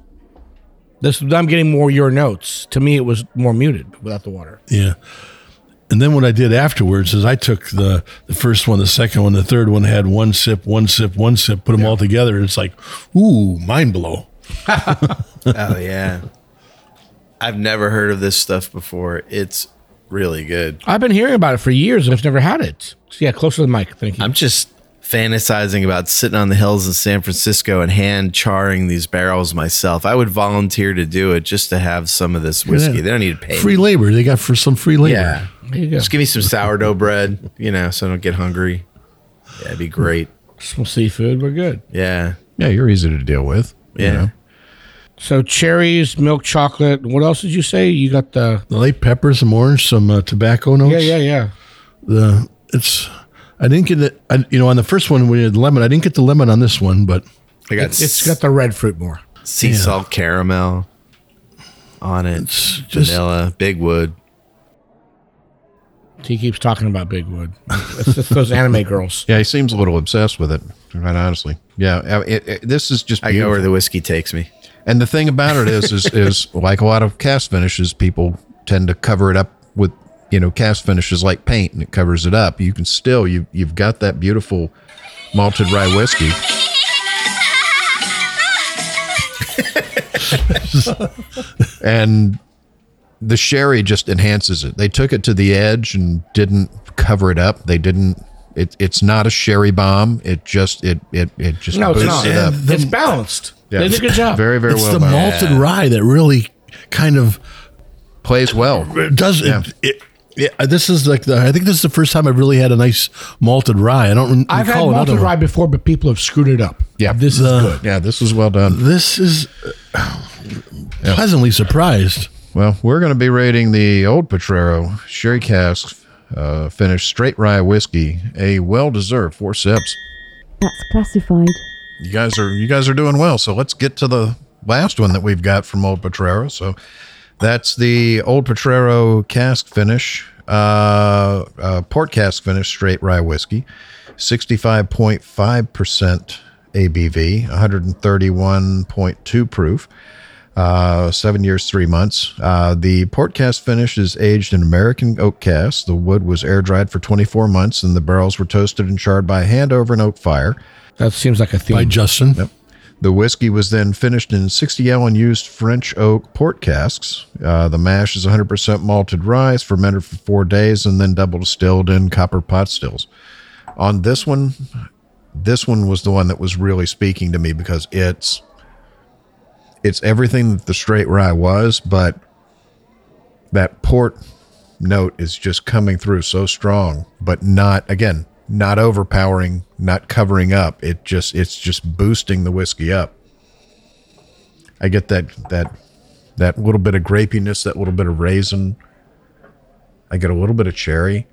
This I'm getting more your notes. To me, it was more muted without the water. Yeah. And then what I did afterwards is I took the the first one, the second one, the third one had one sip, one sip, one sip, put them all together, and it's like, ooh, mind blow. Oh yeah. I've never heard of this stuff before. It's really good. I've been hearing about it for years and I've never had it. So yeah, closer to the mic. Thank you. I'm just fantasizing about sitting on the hills in San Francisco and hand charring these barrels myself. I would volunteer to do it just to have some of this whiskey. They don't need to pay. Free me. labor. They got for some free labor. Yeah. there you go. Just give me some sourdough bread, you know, so I don't get hungry. Yeah, it'd be great. Some seafood. We're good. Yeah. Yeah, you're easy to deal with. you Yeah. know. So cherries, milk chocolate. What else did you say? You got the The light pepper, some orange, some uh, tobacco notes. yeah, yeah, yeah. The it's. I didn't get it. I, you know, on the first one we had lemon. I didn't get the lemon on this one, but I got It's got the red fruit more. sea salt caramel on it. it's just vanilla, big wood. He keeps talking about Big Wood. It's just those anime girls. Yeah, he seems a little obsessed with it. Quite honestly, yeah. uh, It, it, this is just I go where the whiskey takes me. And the thing about it is, is, is like a lot of cast finishes, people tend to cover it up with, you know, cast finishes like paint, and it covers it up. You can still, you you've got that beautiful malted rye whiskey. and the sherry just enhances it. They took it to the edge and didn't cover it up. They didn't. It, it's not a sherry bomb. It just it it it just No, it's boosts not. it up. It's balanced. Yeah. They did a good job. Very very it's well. It's the done. malted rye that really kind of plays well. does Yeah. it, it. Yeah, this is like the. I think this is the first time I've really had a nice malted rye. I don't re- I've had recall another malted one. rye before, but people have screwed it up. Yeah. this is good. Yeah, this was well done. This is uh, pleasantly surprised. Well, we're going to be rating the Old Potrero Sherry Cask uh, finished straight rye whiskey, a well-deserved four sips. That's classified. You guys are you guys are doing well. So let's get to the last one that we've got from Old Potrero. So that's the Old Potrero cask finish, uh, uh, port cask finish straight rye whiskey, sixty-five point five percent ABV, one hundred and thirty-one point two proof. Uh, seven years, three months. Uh, the port cast finish is aged in American oak casks. The wood was air dried for 24 months, and the barrels were toasted and charred by hand over an oak fire. That seems like a theme. By Justin. The whiskey was then finished in 60 gallon used French oak port casks. Uh, the mash is 100% malted rye, fermented for four days, and then double distilled in copper pot stills. On this one, this one was the one that was really speaking to me because it's it's everything that the straight rye was, but that port note is just coming through so strong, but not again, not overpowering, not covering up. It just it's just boosting the whiskey up. I get that that that little bit of grapiness, that little bit of raisin. I get a little bit of cherry.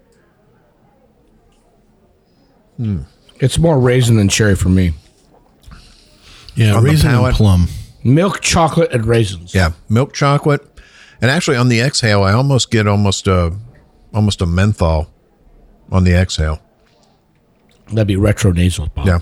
Hmm. It's more raisin than cherry for me. Yeah, On the raisin and plum. Milk, chocolate, and raisins. Yeah, milk chocolate, and actually on the exhale, I almost get almost a almost a menthol on the exhale. That'd be retro nasal. Yeah.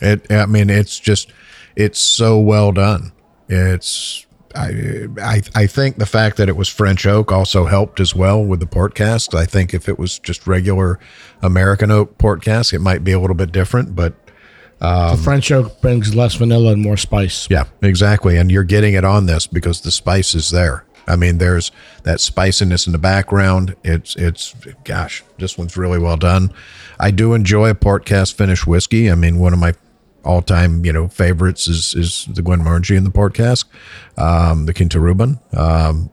It. I mean, it's just, it's so well done. It's. I, I I think the fact that it was French oak also helped as well with the port cask. I think if it was just regular American oak port cask, it might be a little bit different. But the um, French oak brings less vanilla and more spice. yeah, exactly. And you're getting it on this because the spice is there. I mean, there's that spiciness in the background. It's it's gosh, this one's really well done. I do enjoy a port cask finish whiskey. I mean, one of my all time you know favorites is is the Glenmorangie in the port cask, um, the Quinta Ruban. Um,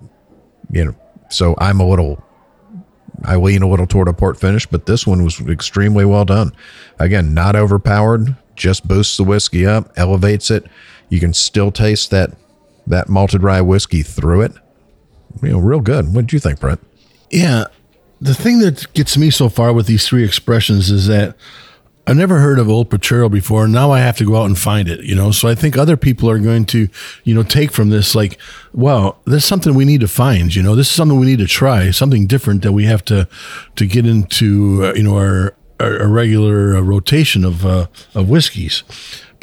you know, so I'm a little I lean a little toward a port finish, but this one was extremely well done. Again, not overpowered, just boosts the whiskey up, elevates it. You can still taste that that malted rye whiskey through it. You know, real good. What do you think, Brent? Yeah. The thing that gets me so far with these three expressions is that I've never heard of Old Potrero before. Now I have to go out and find it, you know? So I think other people are going to, you know, take from this like, wow, there's something we need to find, you know, this is something we need to try, something different that we have to, to get into, uh, you know, our, our regular uh, rotation of, uh, of whiskeys.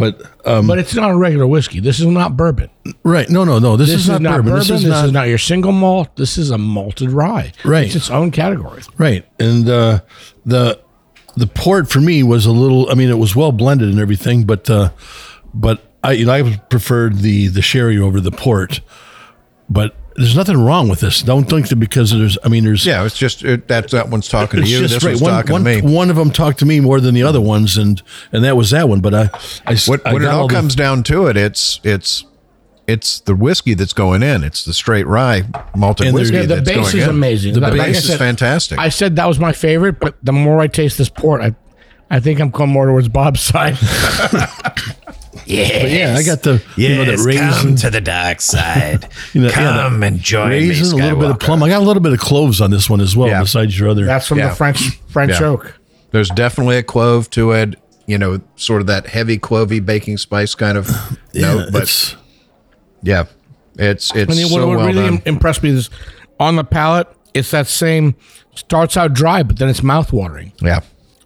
But, um, But it's not a regular whiskey. This is not bourbon. right. No, no, no. This, This, is, not bourbon. This, is, not, your single malt. This is a malted rye. Right. It's its own category. Right. And uh, the the port for me was a little. I mean, it was well blended and everything, but uh, but I you know I preferred the the sherry over the port. But there's nothing wrong with this. Don't think that because there's. I mean, there's. Yeah, it's just it, that that one's talking to It's you. just This right. one's One, talking one, to me. one of them talked to me more than the other ones, and and that was that one. But I, I When, I when it got all the- comes down to it, it's it's it's the whiskey that's going in. It's the straight rye malted And there's- whiskey Yeah, the that's base going is in. amazing. The Like I base is said, fantastic. I said that was my favorite, but the more I taste this port, I, I think I'm coming more towards Bob's side. But yeah, I got the you know the raisin. to the dark side. You know, yeah, the enjoy raisin, a little bit of plum. I got a little bit of cloves on this one as well, Yeah. besides your other. That's from Yeah. the French French Yeah. oak. There's definitely a clove to it. You know, sort of that heavy clovey baking spice kind of yeah, note. But it's yeah, it's it's I mean, so what, what well really done. impressed me is on the palate, it's that same starts out dry, but then it's mouth watering. yeah.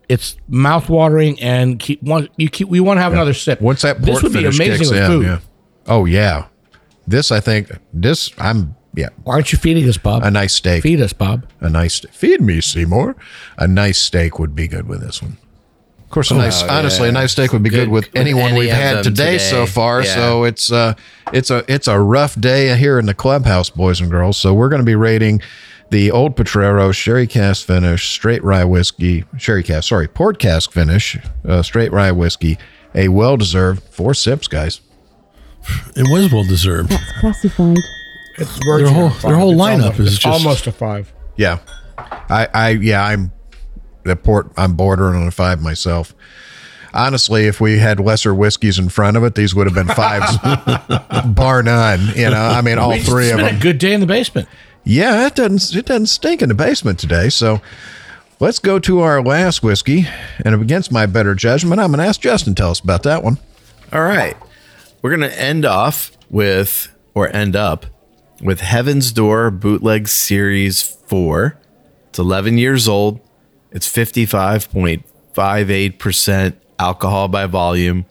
It's mouth watering, and keep one. You keep. We want to have another sip. Once that port this would be amazing kicks with in, food. yeah. Oh yeah, this I think this I'm yeah Why aren't you feeding us, Bob? a nice steak. Feed us, Bob. a nice feed me Seymour. A nice steak would be good with this one. Of course, a nice honestly a nice steak would be good, Good with with anyone any we've had them today, so far. Yeah. So it's uh it's a it's a rough day here in the clubhouse, boys and girls. So we're going to be rating the Old Potrero Sherry Cask Finish Straight Rye Whiskey Sherry Cask, sorry, Port Cask Finish uh, Straight Rye Whiskey, a well deserved four sips, guys. it was well deserved. That's classified. It's Their whole- their whole lineup almost, is just- almost a five. Yeah. I, I, yeah, I'm the port. I'm bordering on a five myself. Honestly, if we had lesser whiskeys in front of it, these would have been fives, bar none. You know, I mean, all It's three of them. a good day in the basement. Yeah, it doesn't. It doesn't stink in the basement today. So, let's go to our last whiskey. And against my better judgment, I'm going to ask Justin to tell us about that one. All right. We're going to end off with, or end up with Heaven's Door Bootleg Series 4. It's 11 years old. It's 55.58% alcohol by volume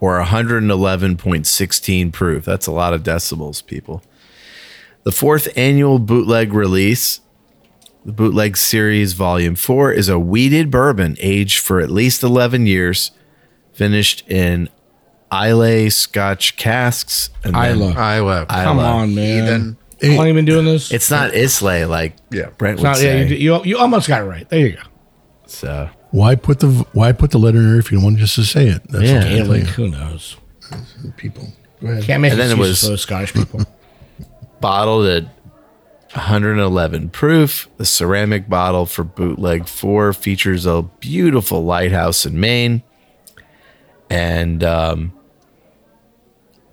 or 111.16 proof. That's a lot of decibels, people. The fourth annual bootleg release, the Bootleg Series Volume 4, is a wheated bourbon aged for at least 11 years, finished in Islay Scotch casks. And then- Isla. I. Come on, man. Ethan. How long you been doing this? It's not Islay like Yeah. Brent would not, yeah, say. you, you, you almost got it right. There you go. so Why put the Why put the letter in there if you don't want just to say it? That's Yeah. all I'm telling Gaelic, you. who knows? people. Go ahead. Can't make And then it excuses was- for those Scottish people. Bottled at 111 proof. The ceramic bottle for bootleg 4 features a beautiful lighthouse in Maine. And um,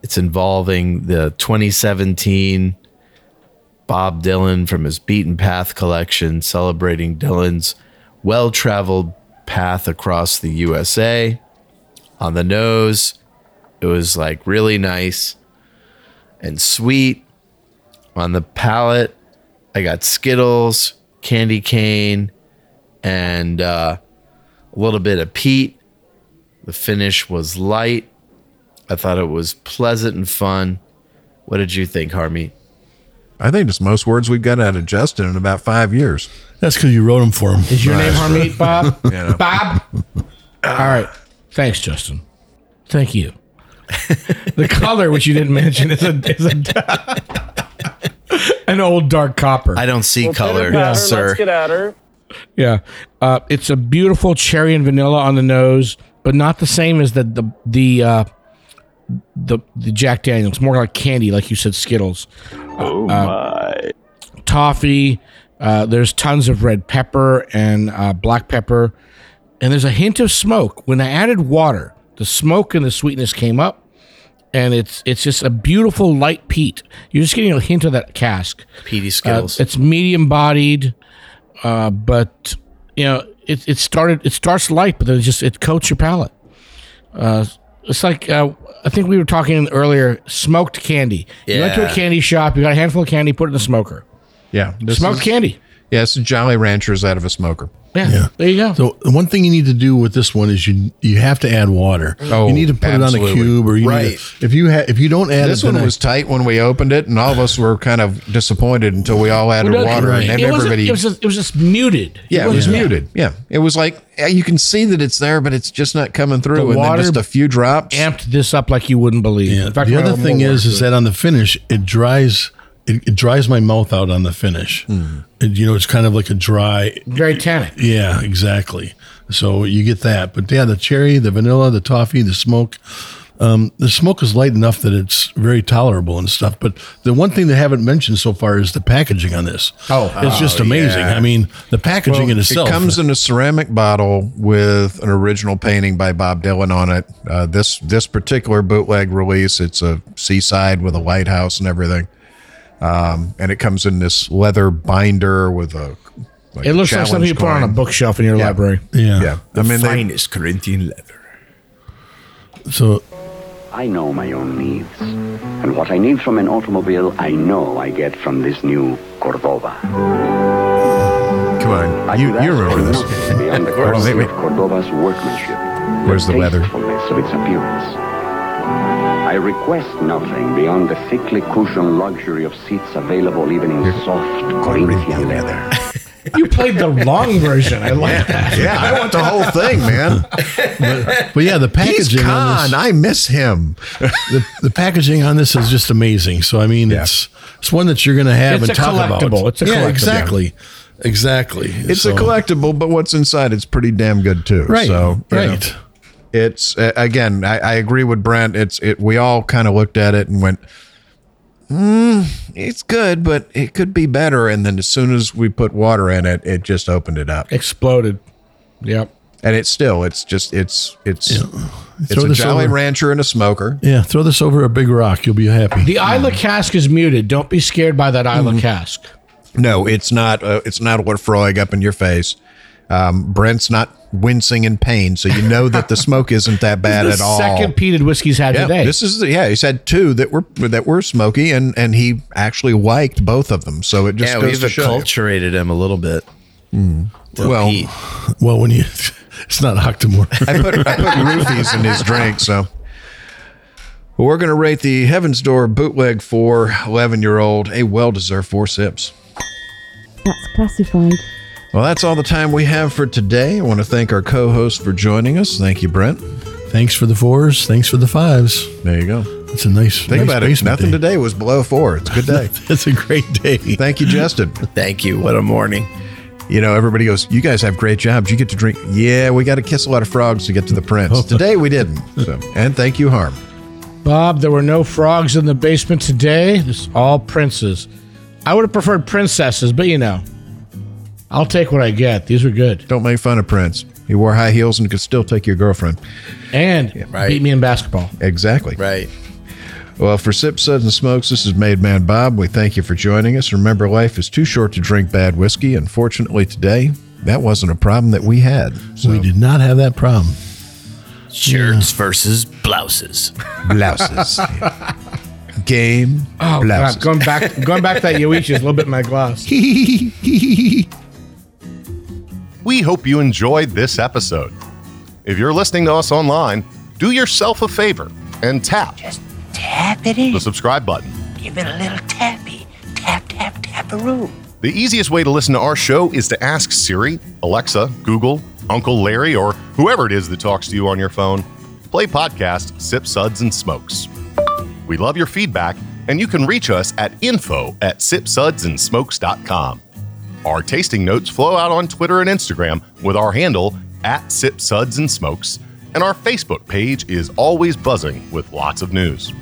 it's involving the 2017 Bob Dylan from his Beaten Path collection, celebrating Dylan's well traveled path across the USA. On the nose, it was like really nice and sweet. On the palate, I got Skittles, candy cane, and uh, a little bit of peat. The finish was light. I thought it was pleasant and fun. What did you think, Harmeet? I think it's most words we've got out of Justin in about five years. That's because you wrote them for him. Is your name Harmeet, Bob? Yeah. Bob? All right. Thanks, Justin. Thank you. the color, which you didn't mention, is a, is a an old dark copper. I don't see color, Yeah. sir. Let's get at her. Yeah, uh, it's a beautiful cherry and vanilla on the nose, but not the same as the the the uh, the, the Jack Daniels. More like candy, like you said, Skittles. Oh my. Toffee. Uh, there's tons of red pepper and uh, black pepper, and there's a hint of smoke. When I added water, the smoke and the sweetness came up, and it's it's just a beautiful light peat. You're just getting a hint of that cask. Peaty Uh, it's medium bodied, uh, but you know it, it started. It starts light, but then it just it coats your palate. Uh, it's like uh, I think we were talking earlier. Smoked candy. Yeah. You went to a candy shop. You got a handful of candy. Put it in the smoker. Yeah. Smoked is- candy. Yeah, it's Jolly Ranchers out of a smoker. Yeah, Yeah. There you go. So the one thing you need to do with this one is you you have to add water. Oh, you need to put it on absolutely. a cube, or you Right. need to, if you ha- if you don't add This it, then one I- was tight when we opened it, and all of us were kind of disappointed until we all added No, water, and it, everybody. it was just, it was just muted. yeah, it was wasn't- muted. Yeah, it was like you can see that it's there, but it's just not coming through. The and water then just a few drops. Amped this up like you wouldn't believe. Yeah. In fact, the other thing is, is that on the finish, it dries. It, it dries my mouth out on the finish. It- you know, it's kind of like a dry. very tannic. Yeah, exactly. So you get that, but yeah, the cherry, the vanilla, the toffee, the smoke. Um, the smoke is light enough that it's very tolerable and stuff. But the one thing they haven't mentioned so far is the packaging on this. Oh. it's just amazing. yeah. I mean, the packaging in itself. It comes in a ceramic bottle with an original painting by Bob Dylan on it. Uh, this this particular bootleg release, it's a seaside with a lighthouse and everything. Um, and it comes in this leather binder with a. Like It looks like something challenge you put on a bookshelf in your Yeah. library. yeah. Yeah, I mean, they, finest Corinthian leather. So I know my own needs. And what I need from an automobile, I know I get from this new Cordoba. come on, I you could you remember this? nothing Beyond the quality Wait, of wait. Cordoba's workmanship. Where's the leather? tastefulness of its appearance. I request nothing beyond the thickly cushioned luxury of seats available even in soft Corinthian leather. You played the long version. I like that. Yeah, I want the whole thing, man. but yeah, the He's packaging on Khan. this, I miss him. the, the packaging on this is just amazing. So I mean, Yeah. it's it's one that you're going to have It's and a talk about. It's a yeah, collectible. exactly, exactly. It's So- a collectible, but what's inside it's pretty damn good too. right? So you know, right. It's uh, again, I, I agree with Brent. It's it. We all kind of looked at it and went, mm, "It's good, but it could be better." And then as soon as we put water in it, it just opened it up. Exploded. Yep. And it's still, it's just, it's it's it's Throw a this Jolly over- Rancher and a smoker. Yeah, throw this over a big rock. You'll be happy. The Islay cask is muted. Don't be scared by that Islay cask. No, it's not. Uh, it's not a Laphroaig up in your face. Um, Brent's not wincing in pain, so you know that the smoke isn't that bad the at all. second peated whiskey he's had Yeah, today. this is yeah. He's had two that were that were smoky, and and he actually liked both of them. So it just Yeah, goes we've to show. you. acculturated him a little bit. Well, Pete. well, when you, it's not Octomore. I put I put roofies in his drink, so. Well, we're going to rate the Heaven's Door bootleg for 11 year old a well deserved four sips. That's classified. Well, that's all the time we have for today. I want to thank our co host for joining us. Thank you, Brent. thanks for the fours. Thanks for the fives. There you go. It's a nice. Think nice about it. basement Nothing day. today was below four. It's a good day. It's a great day. Thank you, Justin. Thank you. What a morning. You know, everybody goes, You guys have great jobs. You get to drink. Yeah, we got to kiss a lot of frogs to get to the prince. Today we didn't. So, and thank you, Harm. Bob, there were no frogs in the basement today. It's all princes. I would have preferred princesses, but you know, I'll take what I get. These were good. Don't make fun of Prince. He wore high heels and could still take your girlfriend. And right. beat me in basketball. Exactly. Right. Well, for Sip Suds and Smokes, this is Made Man Bob. We thank you for joining us. Remember, life is too short to drink bad whiskey. Unfortunately, today, that wasn't a problem that we had. So, We did not have that problem. Shirts versus blouses. blouses. Game. Oh blouses. God, going back, going back to that Yoichi is a little bit in my glass. We hope you enjoyed this episode. If you're listening to us online, do yourself a favor and tap Just Tap it in. the subscribe button. Give it a little tappy. Tap, tap, tap a room. The easiest way to listen to our show is to ask Siri, Alexa, Google, Uncle Larry, or whoever it is that talks to you on your phone. Play podcast Sip Suds and Smokes. We love your feedback, and you can reach us at info at sipsudsandsmokes.com. Our tasting notes flow out on Twitter and Instagram with our handle at Sip Suds and Smokes, and our Facebook page is always buzzing with lots of news.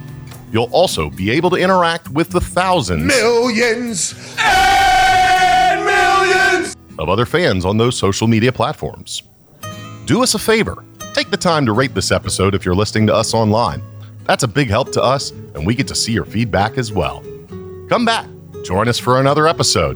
You'll also be able to interact with the thousands Millions and millions of other fans on those social media platforms. Do us a favor take the time to rate this episode if you're listening to us online. That's a big help to us, and we get to see your feedback as well. Come back, join us for another episode,